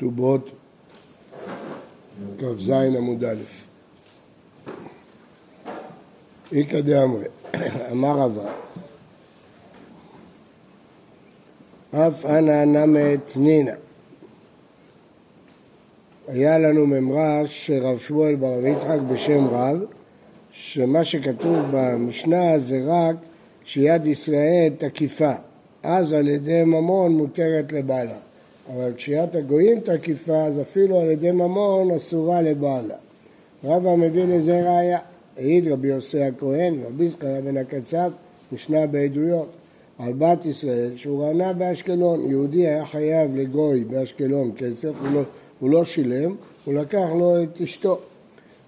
כתובות כ"ז עמוד א'. איכא דאמרי, אמר רבא, אף אנא נמת נינה. היה לנו ממרה של רב שמואל ברב יצחק בשם רב, שמה שכתוב במשנה זה רק שיד ישראל תקיפה, אז על ידי ממון מותרת לבעלה. אבל כשיד הגויים תקיפה, אז אפילו על ידי ממון אסורה לבעלה. רבא מביא לזה ראיה. העיד רבי יוסי הכהן, רבי זכריה בן הקצב, משנה בעדויות, על בת ישראל שהוא רענה באשקלון. יהודי היה חייב לגוי באשקלון כסף, הוא לא, הוא לא שילם, הוא לקח לו את אשתו.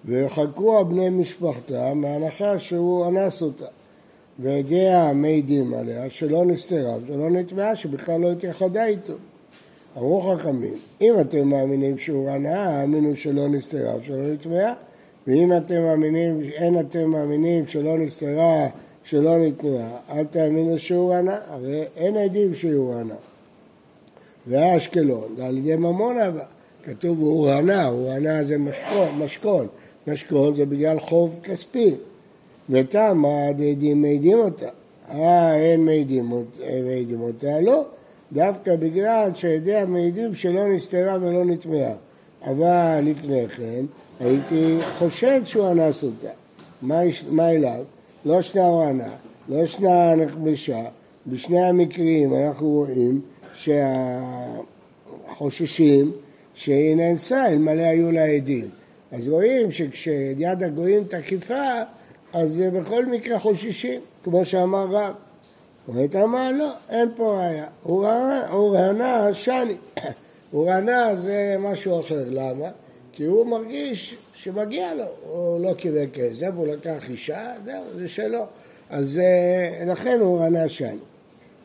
וחלקו בני משפחתה מהנחה שהוא אנס אותה. והגיע מעידים עליה שלא נסתרה שלא נטמעה, שבכלל לא התייחדה איתו. אמרו חכמים, אם אתם מאמינים שהוא הנאה, האמינו שלא נסתרה שלא נטמעה, ואם אתם מאמינים, אין אתם מאמינים שלא נסתרה שלא נטמעה, אל תאמינו שהוא הנאה, הרי אין עדים שהוא הנאה. והאשקלון, זה על ידי ממון הבא, כתוב הוא רנה, הוא רנה זה משכון, משכון, משכון זה בגלל חוב כספי, ותמה עדים מעידים אותה, אה אין מעידים, מעידים אותה, לא, דווקא בגלל שעדי המעידים שלא נסתרה ולא נטמעה. אבל לפני כן הייתי חושד שהוא אנס אותה. מה, מה אליו? לא שנה הוא ענה, לא שנה נכבשה. בשני המקרים אנחנו רואים שהחוששים שהיא נאנסה אלמלא היו לה עדים. אז רואים שכשיד הגויים תקיפה, אז בכל מקרה חוששים, כמו שאמר רב. אומרת אמר לא, אין פה ראיה, הוא רענה שני, הוא רענה זה משהו אחר, למה? כי הוא מרגיש שמגיע לו, הוא לא קיבל כסף, הוא לקח אישה, זהו, זה שלו, אז אה, לכן הוא רענה שני.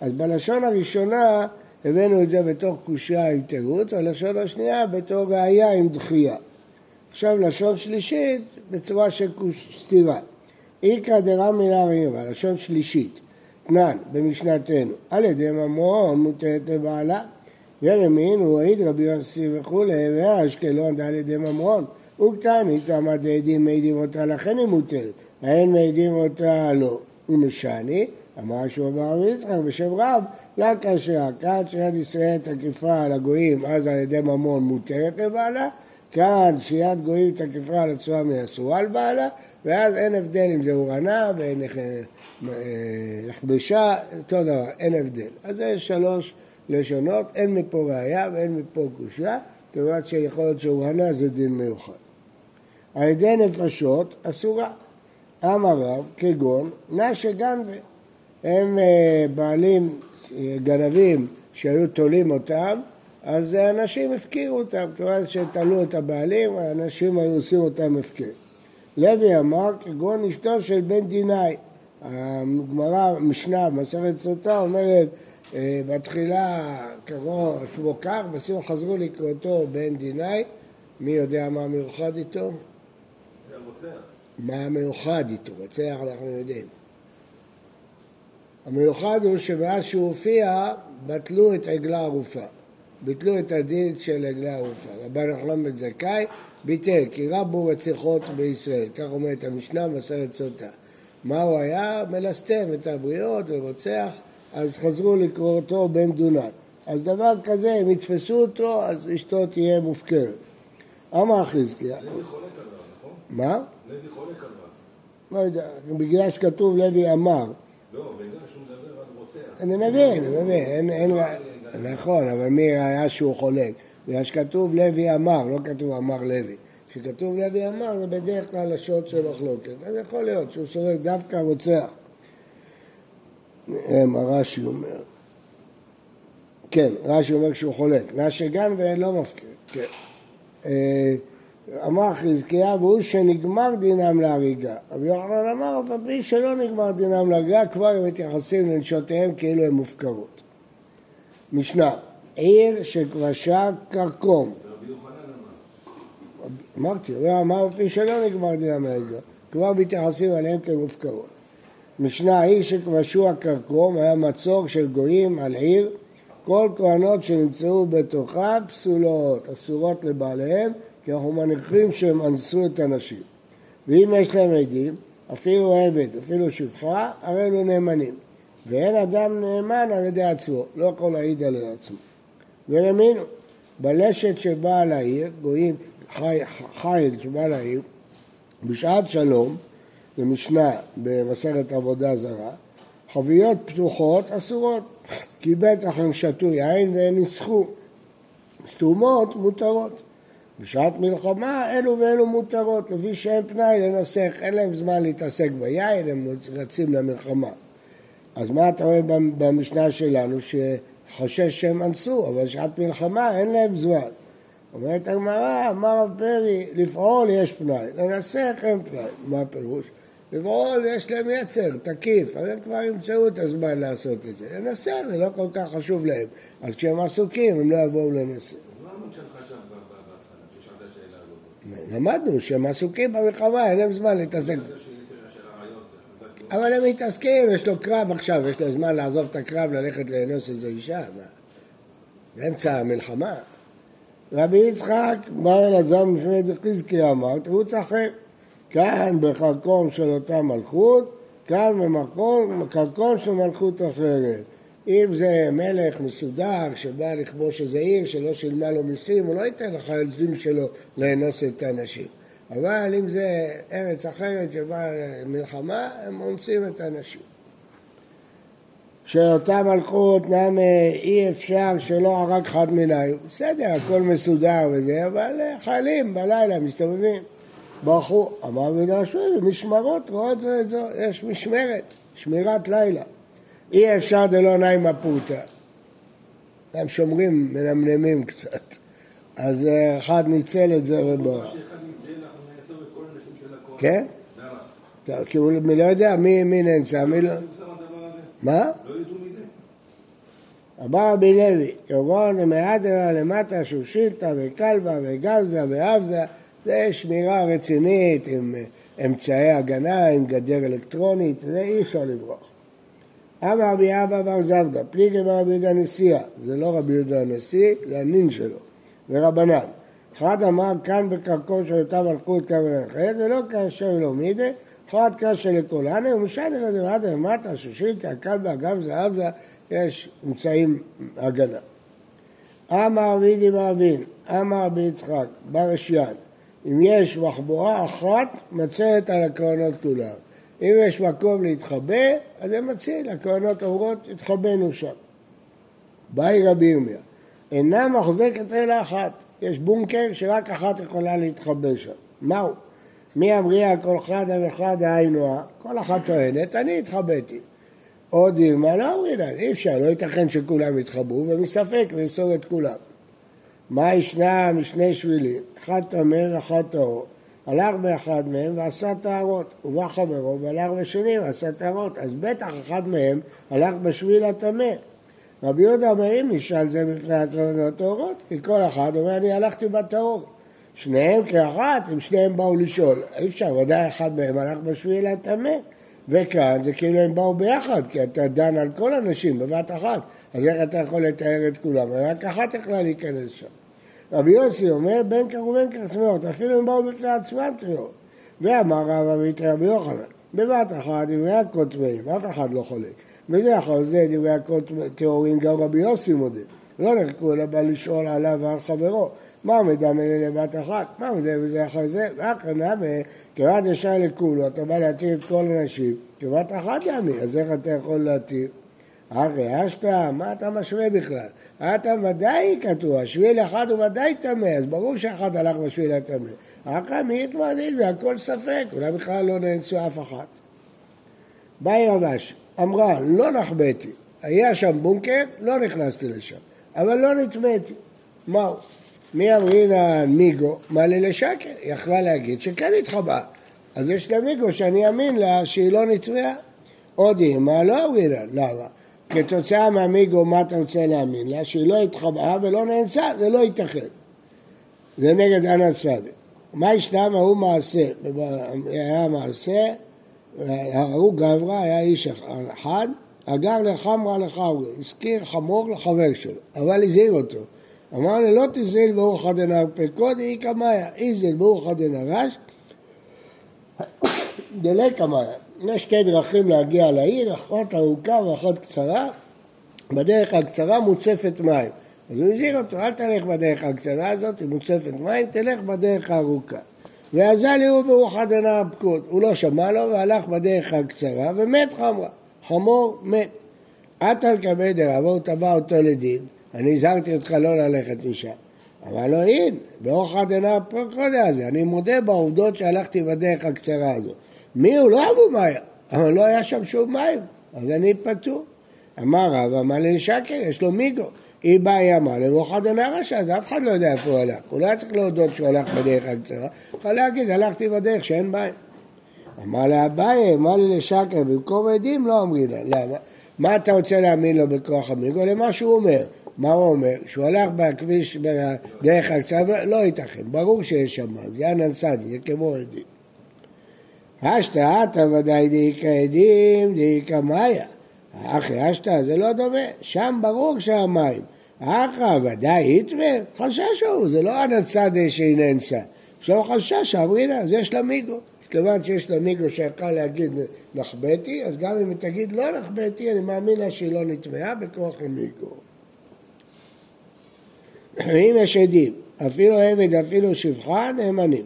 אז בלשון הראשונה הבאנו את זה בתור קושייה עם תירוץ, ובלשון השנייה בתור ראייה עם דחייה. עכשיו לשון שלישית בצורה של סתירה. איכא דרמי להריבה, לשון שלישית. תנן במשנתנו, על ידי ממון מותרת לבעלה, ולמין הוא העיד רבי יוסי וכולי, ואשקלון על ידי ממון, וקטני תמת העדים מעידים אותה לכן היא מותרת, האין מעידים אותה לא. ומשני, אמר שהוא אמר רבי יצחק בשם רב, לא כאשר הכת שיד ישראל תקיפה על הגויים אז על ידי ממון מותרת לבעלה, כאן שיד גויים תקיפה על עצמה מאסורה על בעלה, ואז אין הבדל אם זה הורנה ואין נכבשה, אותו דבר, אין הבדל. אז זה שלוש לשונות, אין מפה ראייה ואין מפה קושייה, כיוון שיכול להיות שהורנה זה דין מיוחד. על ידי נפשות אסורה. אמר רב, כגון נשה גנבה. הם אה, בעלים, אה, גנבים שהיו תולים אותם, אז אנשים הפקירו אותם, כיוון שתלו את הבעלים, האנשים היו עושים אותם הפקר. לוי אמר כגון אשתו של בן דינאי. הגמרא, משנה, מסכת סוטה, אומרת אה, בתחילה קראו שמו קר, בסוף חזרו לקראותו בן דינאי, מי יודע מה מיוחד איתו? זה הרוצח. מה המיוחד איתו? רוצח אנחנו יודעים. המיוחד הוא שמאז שהוא הופיע, בטלו את עגלה ערופה. ביטלו את הדין של עגלה ערופה. רבן נחלם בן זכאי ביטל, כי רבו רציחות בישראל. כך אומרת המשנה במסכת סוטה. מה הוא היה? מלסטם את הבריות ורוצח, אז חזרו לקרוא אותו בן דונת. אז דבר כזה, אם יתפסו אותו, אז אשתו תהיה מופקרת. אמר חזקיה. לוי חולק על רב, נכון? מה? לוי חולק על רב. לא יודע, בגלל שכתוב לוי אמר. לא, בגלל שהוא מדבר על רוצח. אני מבין, אני מבין, אין, אין, נכון, אבל מי היה שהוא חולק? בגלל שכתוב לוי אמר, לא כתוב אמר לוי. כשכתוב לוי אמר זה בדרך כלל לשון של מחלוקת. אז יכול להיות שהוא סורק דווקא רוצח. מה רש"י אומר. כן, רש"י אומר שהוא חולק. נשי גן ואין לא מפקיר. כן. אה, אמר חזקיה, והוא שנגמר דינם להריגה. רבי יוחנן אמר, אף על פי שלא נגמר דינם להריגה, כבר הם מתייחסים לנשותיהם כאילו הם מופקרות. משנה, עיר שכבשה כרכום. אמר. אמרתי, הוא אמר אף פי שלא נגמר דינם להריגה. כבר מתייחסים עליהם כמופקרות. משנה, העיר שכבשו הכרכום היה מצור של גויים על עיר, כל כהנות שנמצאו בתוכה פסולות, אסורות לבעליהם, כי אנחנו מניחים שהם אנסו את הנשים. ואם יש להם עדים, אפילו עבד, אפילו שפחה, הרי אלו נאמנים. ואין אדם נאמן על ידי עצמו, לא יכול להעיד על עצמו. ולמינו, בלשת שבאה לעיר, גויים, חי, חיל שבא לעיר, בשעת שלום, זה משנה במסכת עבודה זרה, חביות פתוחות אסורות, כי בטח הם שתו יין והם ניסחו. סתומות מותרות. בשעת מלחמה אלו ואלו מותרות, לפי שאין פנאי לנסח, אין להם זמן להתעסק ביין, הם רצים למלחמה. אז מה אתה רואה במשנה שלנו? שחושש שהם אנסו, אבל בשעת מלחמה אין להם זמן. אומרת הגמרא, אמר רב פרי, לפעול יש פנאי, לנסח אין פנאי. מה הפירוש? לפעול יש להם יצר, תקיף, אז הם כבר ימצאו את הזמן לעשות את זה. לנסח זה לא כל כך חשוב להם. אז כשהם עסוקים הם לא יבואו לנסח. אז מה המון חשב בהתחלה, כששאלת את השאלה הזאת? למדנו שהם עסוקים במלחמה, אין להם זמן להתעסק. זה שיצר של הרעיון, זה חזק מאוד. אבל הם מתעסקים, יש לו קרב עכשיו, יש לו זמן לעזוב את הקרב, ללכת לאנוס איזו אישה. מה? באמצע המלחמה. רבי יצחק בא אלעזר מפני דחזקי אמר, תירוץ אחר. כאן בחרקום של אותה מלכות, כאן במקום, קרקום של מלכות אחרת. אם זה מלך מסודר שבא לכבוש איזה עיר שלא שילמה לו מיסים, הוא לא ייתן לחיילים שלו לאנוס את האנשים. אבל אם זה ארץ אחרת שבאה מלחמה, הם אונסים את האנשים. שאותה מלכות נם אי אפשר שלא הרג חד מנהי. בסדר, הכל מסודר וזה, אבל חיילים בלילה מסתובבים. ברחו, אמר רבי דרשו, משמרות רואות את זו, יש משמרת, שמירת לילה. אי אפשר דלא נעים הפוטה. הם שומרים, מנמנמים קצת. אז אה, אחד ניצל את זה וברח. שאחד יצא, אנחנו נאסור את כל הנשים של הכוח. כן? למה? כי הוא לא יודע מי, מי נאנסה, מי לא... הזה? מה? לא ידעו מזה. אמר רבי לוי, כגון למהדרה למטה שושילתא וכלבה וגלזה ואבזה, זה שמירה רצינית עם אמצעי הגנה, עם גדר אלקטרונית, זה אי אפשר לברוח. אמר רבי אבא בר זבדא, פליגי ברבי יהודה נשיאה, זה לא רבי יהודה הנשיא, זה הנין שלו, ורבנן. אחד אמר כאן בקרקון של אותה מלכות כאן ולכת, ולא כאשר לא מידי, אחד כאשר לכולנו, ומשל אלא דמטה למטה, שושילתא, הכלבה, גם זהב זה, יש אמצעים הגנה. אמר וידי מאבין, אמר רבי יצחק, בר אשיין, אם יש מחבורה אחת, מצאת על הקרנות כולם. אם יש מקום להתחבא, אז הם מציעים, הקרנות אומרות, התחבאנו שם. באי רבי ירמיה, אינה מחזקת אלא אחת. יש בונקר שרק אחת יכולה להתחבא שם. מהו? מי אמריה כל חדה וחדה היינו? כל אחת טוענת, אני התחבאתי. עוד דילמה לא אמרינן, אי אפשר, לא ייתכן שכולם יתחבאו, ומספק לאסור את כולם. מה ישנה משני שבילים? אחד טמא ואחד טהור. הלך באחד מהם ועשה טהרות, ובא חברו והלך בשני ועשה טהרות, אז בטח אחד מהם הלך בשביל הטמא. רבי יהודה אומר, אם נשאל זה בפני הטהורות, כי כל אחד אומר, אני הלכתי בטהור. שניהם כאחת, אם שניהם באו לשאול, אי אפשר, ודאי אחד מהם הלך בשביל הטמא. וכאן זה כאילו הם באו ביחד, כי אתה דן על כל הנשים בבת אחת, אז איך אתה יכול לתאר את כולם? רק אחת יכלה להיכנס שם. רבי יוסי אומר, בין כך ובין כך צמאות, אפילו הם באו בפני עצמם טמאות. ואמר רב עמית רבי יוחנן, בבת אחת דברי הקוד טמאים, אף אחד לא חולק. בדרך כלל זה דברי הקוד טהורים, גם רבי יוסי מודה. לא נחקו אלא בא לשאול עליו ועל חברו. מה מדמה לבת אחת? מה מדמה בזה אחר זה? ואחר נמה, כבת ישר לכולו, אתה בא להתיר את כל הנשים, כבת אחת ימי, אז איך אתה יכול להתיר? הרי אשתא, מה אתה משווה בכלל? אתה ודאי כתוב, השביל אחד הוא ודאי טמא, אז ברור שאחד הלך בשביל הטמא. אחר מי יתמודד והכל ספק, אולי בכלל לא נאנסו אף אחת. באי רבש, אמרה, לא נחבאתי, היה שם בונקר, לא נכנסתי לשם, אבל לא נטמאתי. מהו? מי אמרינן מיגו, מה לי לשקר? יכלה להגיד שכן התחבאה. אז יש לה מיגו שאני אאמין לה שהיא לא נטמעה. עוד אימא לא אמרינן, למה? כתוצאה מהמיגו, מה אתה רוצה להאמין לה? שהיא לא התחבאה ולא נאנסה, זה לא ייתכן. זה נגד אנא צדק. מה ישנם ההוא מעשה? היה מעשה, ההוא גברא היה איש אחד, אגר לחמרה לחמרי, הזכיר חמור לחבר שלו, אבל הזהיר אותו. אמר לו, לא תזיל ברוך דנר פקוד, אי קמאיה, איזל ברוך דנרש, דלי קמאיה. יש שתי דרכים להגיע לעיר, אחת ארוכה ואחת קצרה. בדרך הקצרה מוצפת מים. אז הוא הזהיר אותו, אל תלך בדרך הקצרה הזאת, היא מוצפת מים, תלך בדרך הארוכה. ואזל יראו ברוחא דנא פקוד. הוא לא שמע לו והלך בדרך הקצרה ומת חמרה. חמור מת. עטה לקבל דרע, והוא תבע אותו לדין, אני הזהרתי אותך לא ללכת משם. אמר לו, הנה, באורחא דנא פקוד הזה, אני מודה בעובדות שהלכתי בדרך הקצרה הזאת. מי הוא? לא אבו מאיה, אבל לא היה שם שום מים, אז אני פטור. אמר רב, אמר לי שקר, יש לו מיגו. היא באה ימה למאוחד הנערשה, אז אף אחד לא יודע איפה הוא הלך. הוא לא היה צריך להודות שהוא הלך בדרך הקצרה, יכול להגיד, הלכתי בדרך שאין מים. אמר לאביי, אמר לי לשקר, במקום עדים לא אומרים לה. למה? מה אתה רוצה להאמין לו בכוח המיגו? למה שהוא אומר. מה הוא אומר? שהוא הלך בכביש, בדרך הקצרה, לא ייתכן, ברור שיש שם זה ענן סדי, זה כמו עדים. אשתא ודאי דאיכא עדים דאיכא מאיה. אחי אשתא זה לא דומה, שם ברור שהמים. אחא ודאי היטמר, חשש הוא, זה לא ענא צדה שאיננסה. עכשיו חשש, אמרינה, אז יש לה מיגו. אז כיוון שיש לה מיגו שיכול להגיד נחבאתי, אז גם אם היא תגיד לא נחבאתי, אני מאמין לה שהיא לא נטמעה בכוח המיגו. ואם יש עדים, אפילו עבד, אפילו שפחה, נאמנים.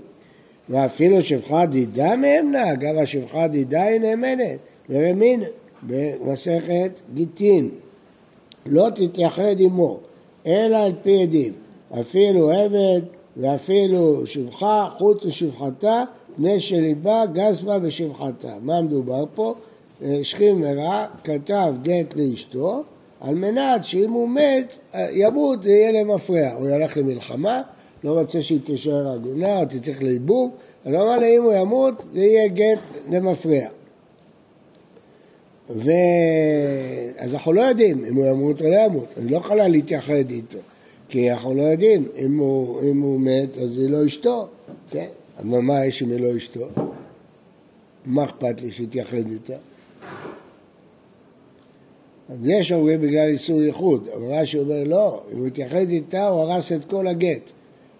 ואפילו שפחה דידה מאמנה, גם השפחה דידה היא נאמנת, ורמין במסכת גיטין, לא תתייחד עמו, אלא על פי עדים, אפילו עבד ואפילו שפחה, חוץ משפחתה, פני שליבה גס בה בשפחתה. מה מדובר פה? שכיב מרע כתב גט לאשתו על מנת שאם הוא מת, ימות, יהיה להם מפריע. הוא ילך למלחמה, לא רוצה שהיא תישאר עגונה, או תצטרך לייבום, אז הוא אמר לה, אם הוא ימות, זה יהיה גט למפריע. ו... אז אנחנו לא יודעים אם הוא ימות או לא ימות, אני לא יכולה להתייחד איתו, כי אנחנו לא יודעים, אם הוא, אם הוא מת אז היא לא אשתו, כן? אבל מה יש אם היא לא אשתו? מה אכפת לי שיתייחד איתה? אז יש אומרים בגלל איסור ייחוד, אבל רש"י אומר לא, אם הוא יתייחד איתה הוא הרס את כל הגט.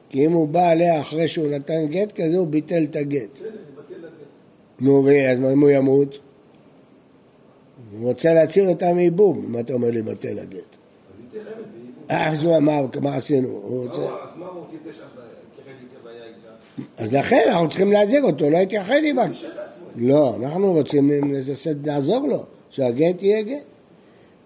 כי אם הוא בא עליה אחרי שהוא נתן גט כזה, הוא ביטל את הגט. נו, אז אם הוא ימות? הוא רוצה להציל אותה מייבום, אם אתה אומר לי בטל הגט. אז. אה, הוא אמר, מה עשינו? הוא רוצה... לא, אז מה הוא טיפש? אז לכן אנחנו צריכים להזהיר אותו, לא יתייחד עימה. לא, אנחנו רוצים לעזור לו, שהגט יהיה גט.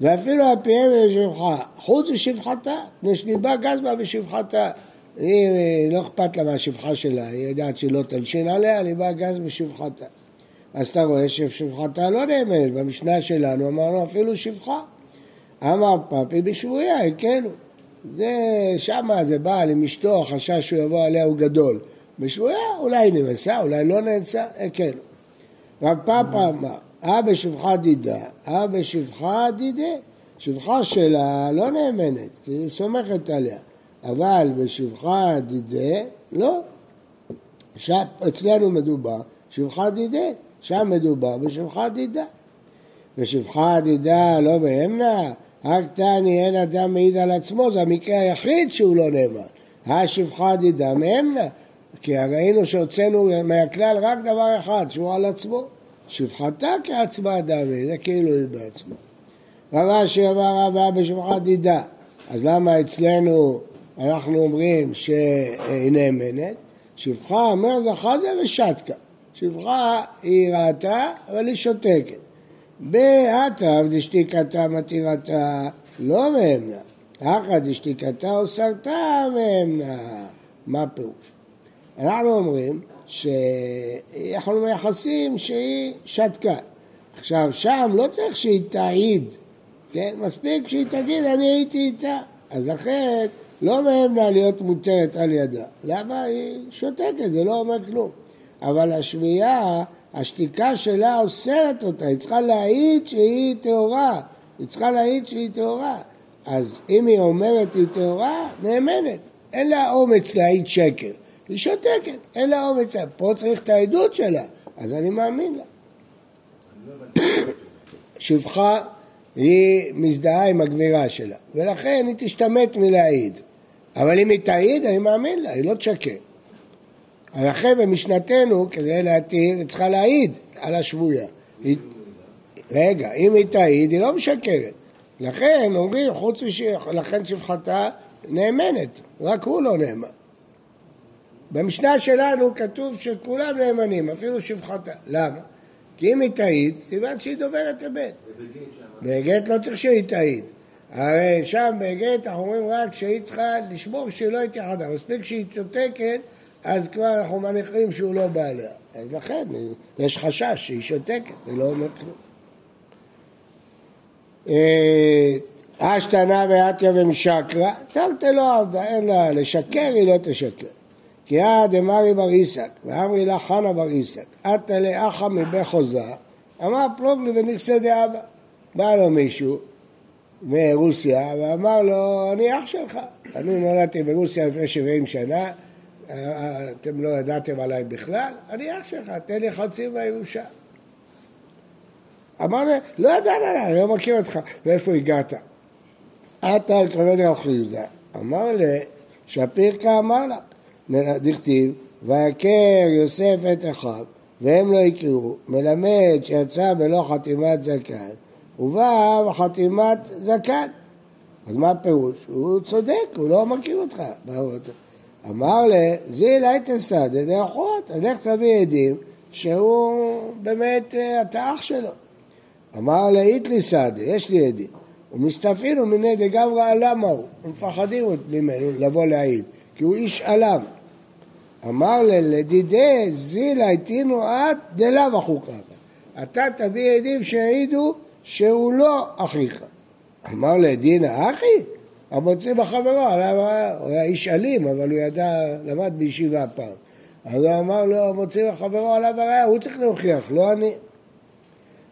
ואפילו על פיהם ושפחה, חוץ משפחתה, מפני גז בה בשפחתה. היא, לא אכפת לה מהשפחה שלה, היא יודעת שהיא לא תלשין עליה, ליבה גז בשפחתה. אז אתה רואה ששפחתה לא נאמנת, במשנה שלנו אמרנו אפילו שפחה. אמר פפי בשבויה, הכנו. זה שמה זה בעל עם אשתו, החשש שהוא יבוא עליה הוא גדול. בשבויה אולי נאנסה, אולי לא נאנסה, הכנו. רב פאפה אמר, אה בשפחה דידה, אה בשפחה דידה. שפחה שלה לא נאמנת, כי היא סומכת עליה. אבל בשפחה דידה, לא. אצלנו מדובר שפחה דידה, שם מדובר בשפחה דידה. ושפחה דידה לא בהמנה, הקטני אין אדם מעיד על עצמו, זה המקרה היחיד שהוא לא נאמן. השפחה דידה מהמנה, כי ראינו שהוצאנו מהכלל רק דבר אחד, שהוא על עצמו. שפחתה כעצמה דמי, זה כאילו היא בעצמה. רבה שאמר רבה בשפחה דידה, אז למה אצלנו אנחנו אומרים שהיא נאמנת? שפחה אומר זכה זה ושתקה. שפחה היא ראתה, אבל היא שותקת. באתא דשתיקתה מתירתה לא מאמנה. אחא דשתיקתה או סרתה מאמנה. מה הפירוש? אנחנו אומרים שאנחנו מייחסים שהיא שתקה. עכשיו, שם לא צריך שהיא תעיד, כן? מספיק שהיא תגיד, אני הייתי איתה. אז לכן, לא לה להיות מותרת על ידה. למה? היא שותקת, זה לא אומר כלום. אבל השמיעה, השתיקה שלה אוסרת אותה, היא צריכה להעיד שהיא טהורה. היא צריכה להעיד שהיא טהורה. אז אם היא אומרת שהיא טהורה, נאמנת. אין לה אומץ להעיד שקר. היא שותקת, אין לה אומץ. פה צריך את העדות שלה, אז אני מאמין לה. שפחה היא מזדהה עם הגבירה שלה, ולכן היא תשתמט מלהעיד. אבל אם היא תעיד, אני מאמין לה, היא לא תשקר. לכן במשנתנו, כדי להתיר, היא צריכה להעיד על השבויה. היא... רגע, אם היא תעיד, היא לא משקרת. לכן אומרים, חוץ משך, לכן שפחתה נאמנת, רק הוא לא נאמן. במשנה שלנו כתוב שכולם נאמנים, אפילו שפחתה. למה? כי אם היא תעיד, סימן שהיא דוברת אמת. בגט לא צריך שהיא תעיד. הרי שם בגט אנחנו אומרים רק שהיא צריכה לשמור שהיא לא התייחדה. מספיק שהיא שותקת, אז כבר אנחנו מניחים שהוא לא בעליה. אז לכן, יש חשש שהיא שותקת, זה לא אומר כלום. אשתנה ואתיה ומשקרא, תרתי לא עבדה, אין לה לשקר, היא לא תשקר. כי עד אמרי בר עיסק, ואמרי לה חנה בר עיסק, עתה לאחה מבחוזה, אמר פלוגלי ונכסי דאבא. בא לו מישהו מרוסיה ואמר לו, אני אח שלך, אני נולדתי ברוסיה לפני 70 שנה, אתם לא ידעתם עליי בכלל, אני אח שלך, תן לי חצי מהירושה. אמר לי, לא ידענו עליי, אני לא מכיר אותך, ואיפה הגעת? אתה התכוון רב חיודה. אמר לי, שפירקה אמר לה, דכתיב, ויכר יוסף את אחיו, והם לא יקראו, מלמד שיצא בלא חתימת זקן, ובא בחתימת זקן. אז מה הפירוש? הוא צודק, הוא לא מכיר אותך. אמר לה, זיל הייתם סעדה דאחות, אז לך תביא עדים שהוא באמת, אה, אתה אח שלו. אמר לה, איתלי סעדה, יש לי עדים. ומסתפינו מיני דגמרא למה הוא, הם מפחדים ממנו לבוא להעיד, כי הוא איש עלם. אמר לה, לדידי זילה איתינו את דלאו אחוקה. אתה תביא עדים שיעידו שהוא לא אחיך. אמר לה, דינה אחי? המוציא בחברו, הוא היה איש אלים, אבל הוא ידע, למד בישיבה פעם. אז הוא אמר לו, המוציא בחברו עליו הראיה, הוא צריך להוכיח, לא אני.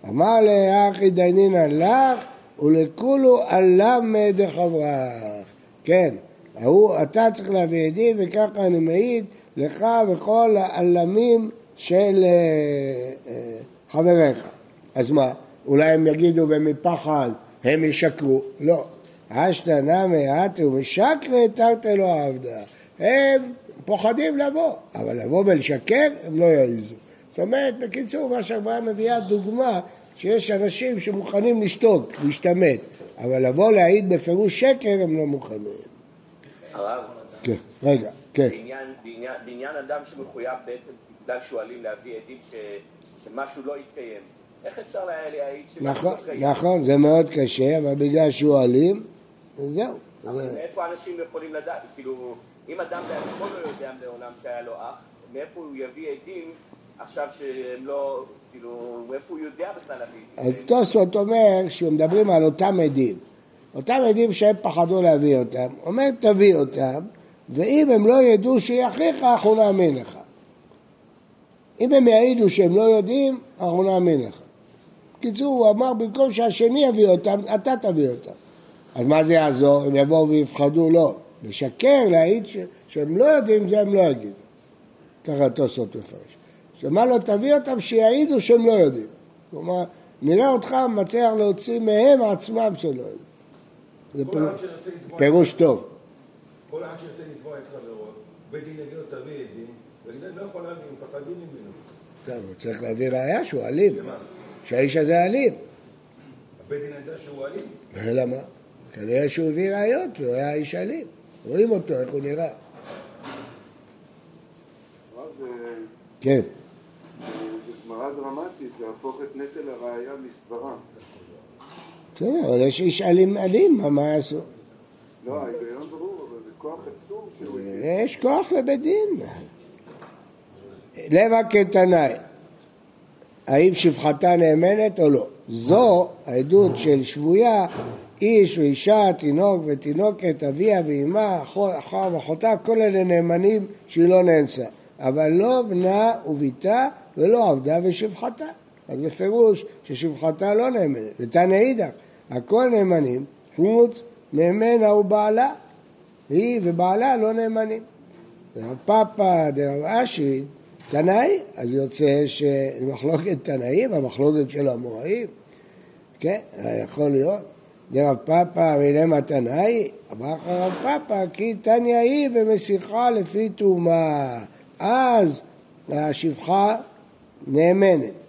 אמר לאחי דיינינא לך ולכולו עלמא דחברך. כן, ההוא, אתה צריך להביא עדים וככה אני מעיד לך וכל העלמים של אה, אה, חבריך. אז מה, אולי הם יגידו ומפחד הם ישקרו? לא. אשתא נמי אתי ומשקרי תרתי לו עבדה. הם פוחדים לבוא, אבל לבוא ולשקר הם לא יעזו. זאת אומרת, בקיצור, מה שהגמרא מביאה דוגמה שיש אנשים שמוכנים לשתוק, להשתמט, אבל לבוא להעיד בפירוש שקר הם לא מוכנים. הרב? כן, רגע, כן. בעניין, בעניין, בעניין אדם שמחויב בעצם, בגלל שואלים להביא עדים ש, שמשהו לא יתקיים, איך אפשר להעיד שמשהו נכון, לא יתקיים? נכון, זה מאוד קשה, אבל בגלל שהוא אלים, זהו. אבל זה- מאיפה אנשים יכולים לדעת? כאילו, אם אדם בעצמו לא יודע לעולם שהיה לו אח, מאיפה הוא יביא עדים עכשיו שהם לא, כאילו, מאיפה הוא יודע בכלל להביא? תוספות אומר שמדברים על אותם עדים. אותם עדים שהם פחדו להביא אותם, אומר תביא אותם, ואם הם לא ידעו שהיא אחיך, אנחנו נאמין לך. אם הם יעידו שהם לא יודעים, אנחנו נאמין לך. בקיצור, הוא אמר במקום שהשני יביא אותם, אתה תביא אותם. אז מה זה יעזור? הם יבואו ויפחדו? לא. לשקר, להעיד ש... שהם לא יודעים, זה הם לא יגידו. ככה תוספות מפרש. שמה לא תביא אותם שיעידו שהם לא יודעים. כלומר, נראה אותך מצליח להוציא מהם עצמם שלא יודעים. זה כל פירוש, פירוש טוב. כל אחד שרוצה לתבוע את חברו, בית דין יגיד לו תביא עדים, ויגיד להם לא יכול להביא, הם מפחדים ממנו. טוב, הוא צריך להביא ראייה שהוא אלים. שהאיש הזה אלים. הבית דין ידע שהוא אלים. למה? כנראה שהוא הביא ראיות, הוא היה איש אלים. רואים אותו, איך הוא נראה. כן. זה גמרא דרמטית, להפוך את נטל הראייה מסברה. בסדר, אבל יש איש אלים אלים, מה- יעשו? לא, ההיגיון ברור, אבל זה כוח עצום שהוא... יש כוח לבית דין. למה כתנאי? האם שפחתה נאמנת או לא? זו העדות של שבויה, איש ואישה, תינוק ותינוקת, אביה ואימה, אחות ואחותה, כל אלה נאמנים שהיא לא נאנסה. אבל לא בנה וביתה ולא עבדה ושפחתה. אז בפירוש ששפחתה לא נאמנת. ותנא אידך, הכל נאמנים חוץ ממנה ובעלה. היא ובעלה לא נאמנים. דרב פאפא, דרב אשי, תנאי, אז יוצא שזה מחלוקת תנאים, המחלוקת של המוראים. כן, יכול להיות. דרב פאפא והנה מתנאי, אמר לך רב פאפא כי תניא היא במשיכה לפי טומאה. אז השפחה נאמנת.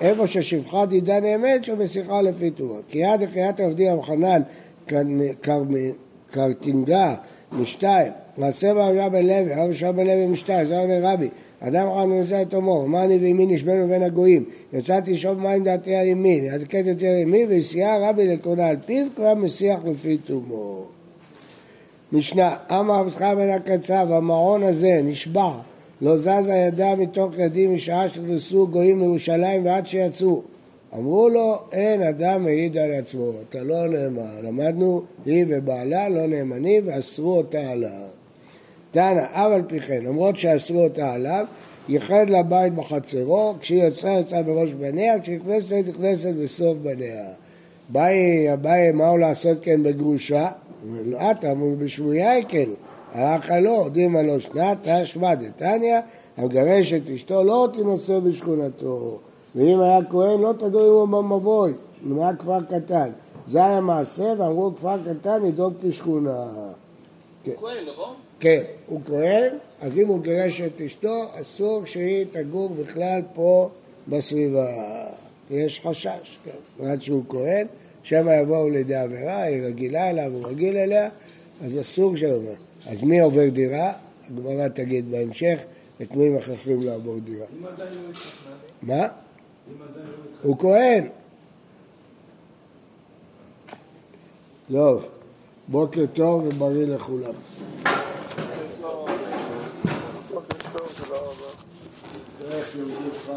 איפה ששפחה דידה נאמנת, שמשיכה לפי טומאה. כי יד הקריאת עבדי המחנן קרטינגה משתיים, מעשה ברביה בן לוי, הרב שם בן משתיים, זה אומר רבי, אדם אחד נושא את הומו, מה אני וימי נשבנו בין הגויים, יצאתי לשאוב מים דעתי על ימין, ידקט יותר ימין, והסיעה רבי לקרונה על פיו, כבר משיח לפי תומו. משנה, אמר רב זכר בן הקצב, המעון הזה נשבע, לא זזה ידה מתוך ידי משעה שנכנסו גויים לירושלים ועד שיצאו. אמרו לו, אין אדם מעיד על עצמו, אתה לא נאמן. למדנו, היא ובעלה לא נאמנים ואסרו אותה עליו. תנא, אף על פי כן, למרות שאסרו אותה עליו, ייחד לבית בחצרו, כשהיא יוצאה יוצאה בראש בניה, כשהיא נכנסת בסוף בניה. באי, אביי, מה הוא לעשות כן בגרושה? לא, אתה אמרו בשבויה יקלו. הלך לא, דימה לא שנת, תשמע דתניא, המגרש את אשתו לא תינשא בשכונתו. ואם היה כהן לא תדעו אם הוא במבוי, אם היה כפר קטן. זה היה מעשה ואמרו כפר קטן ידום כשכונה. כהן, נכון? כן, הוא כהן, אז אם הוא גירש את אשתו, אסור שהיא תגור בכלל פה בסביבה. יש חשש, כן. עד שהוא כהן, שמא יבואו לידי עבירה, היא רגילה אליו, הוא רגיל אליה, אז אסור שם. אז מי עובר דירה? הגמרא תגיד בהמשך את מי מכריחים לעבור דירה. אם עדיין לא התחתנה, מה? הוא כהן. טוב, בוקר טוב ובריא לכולם. איך יהודי חי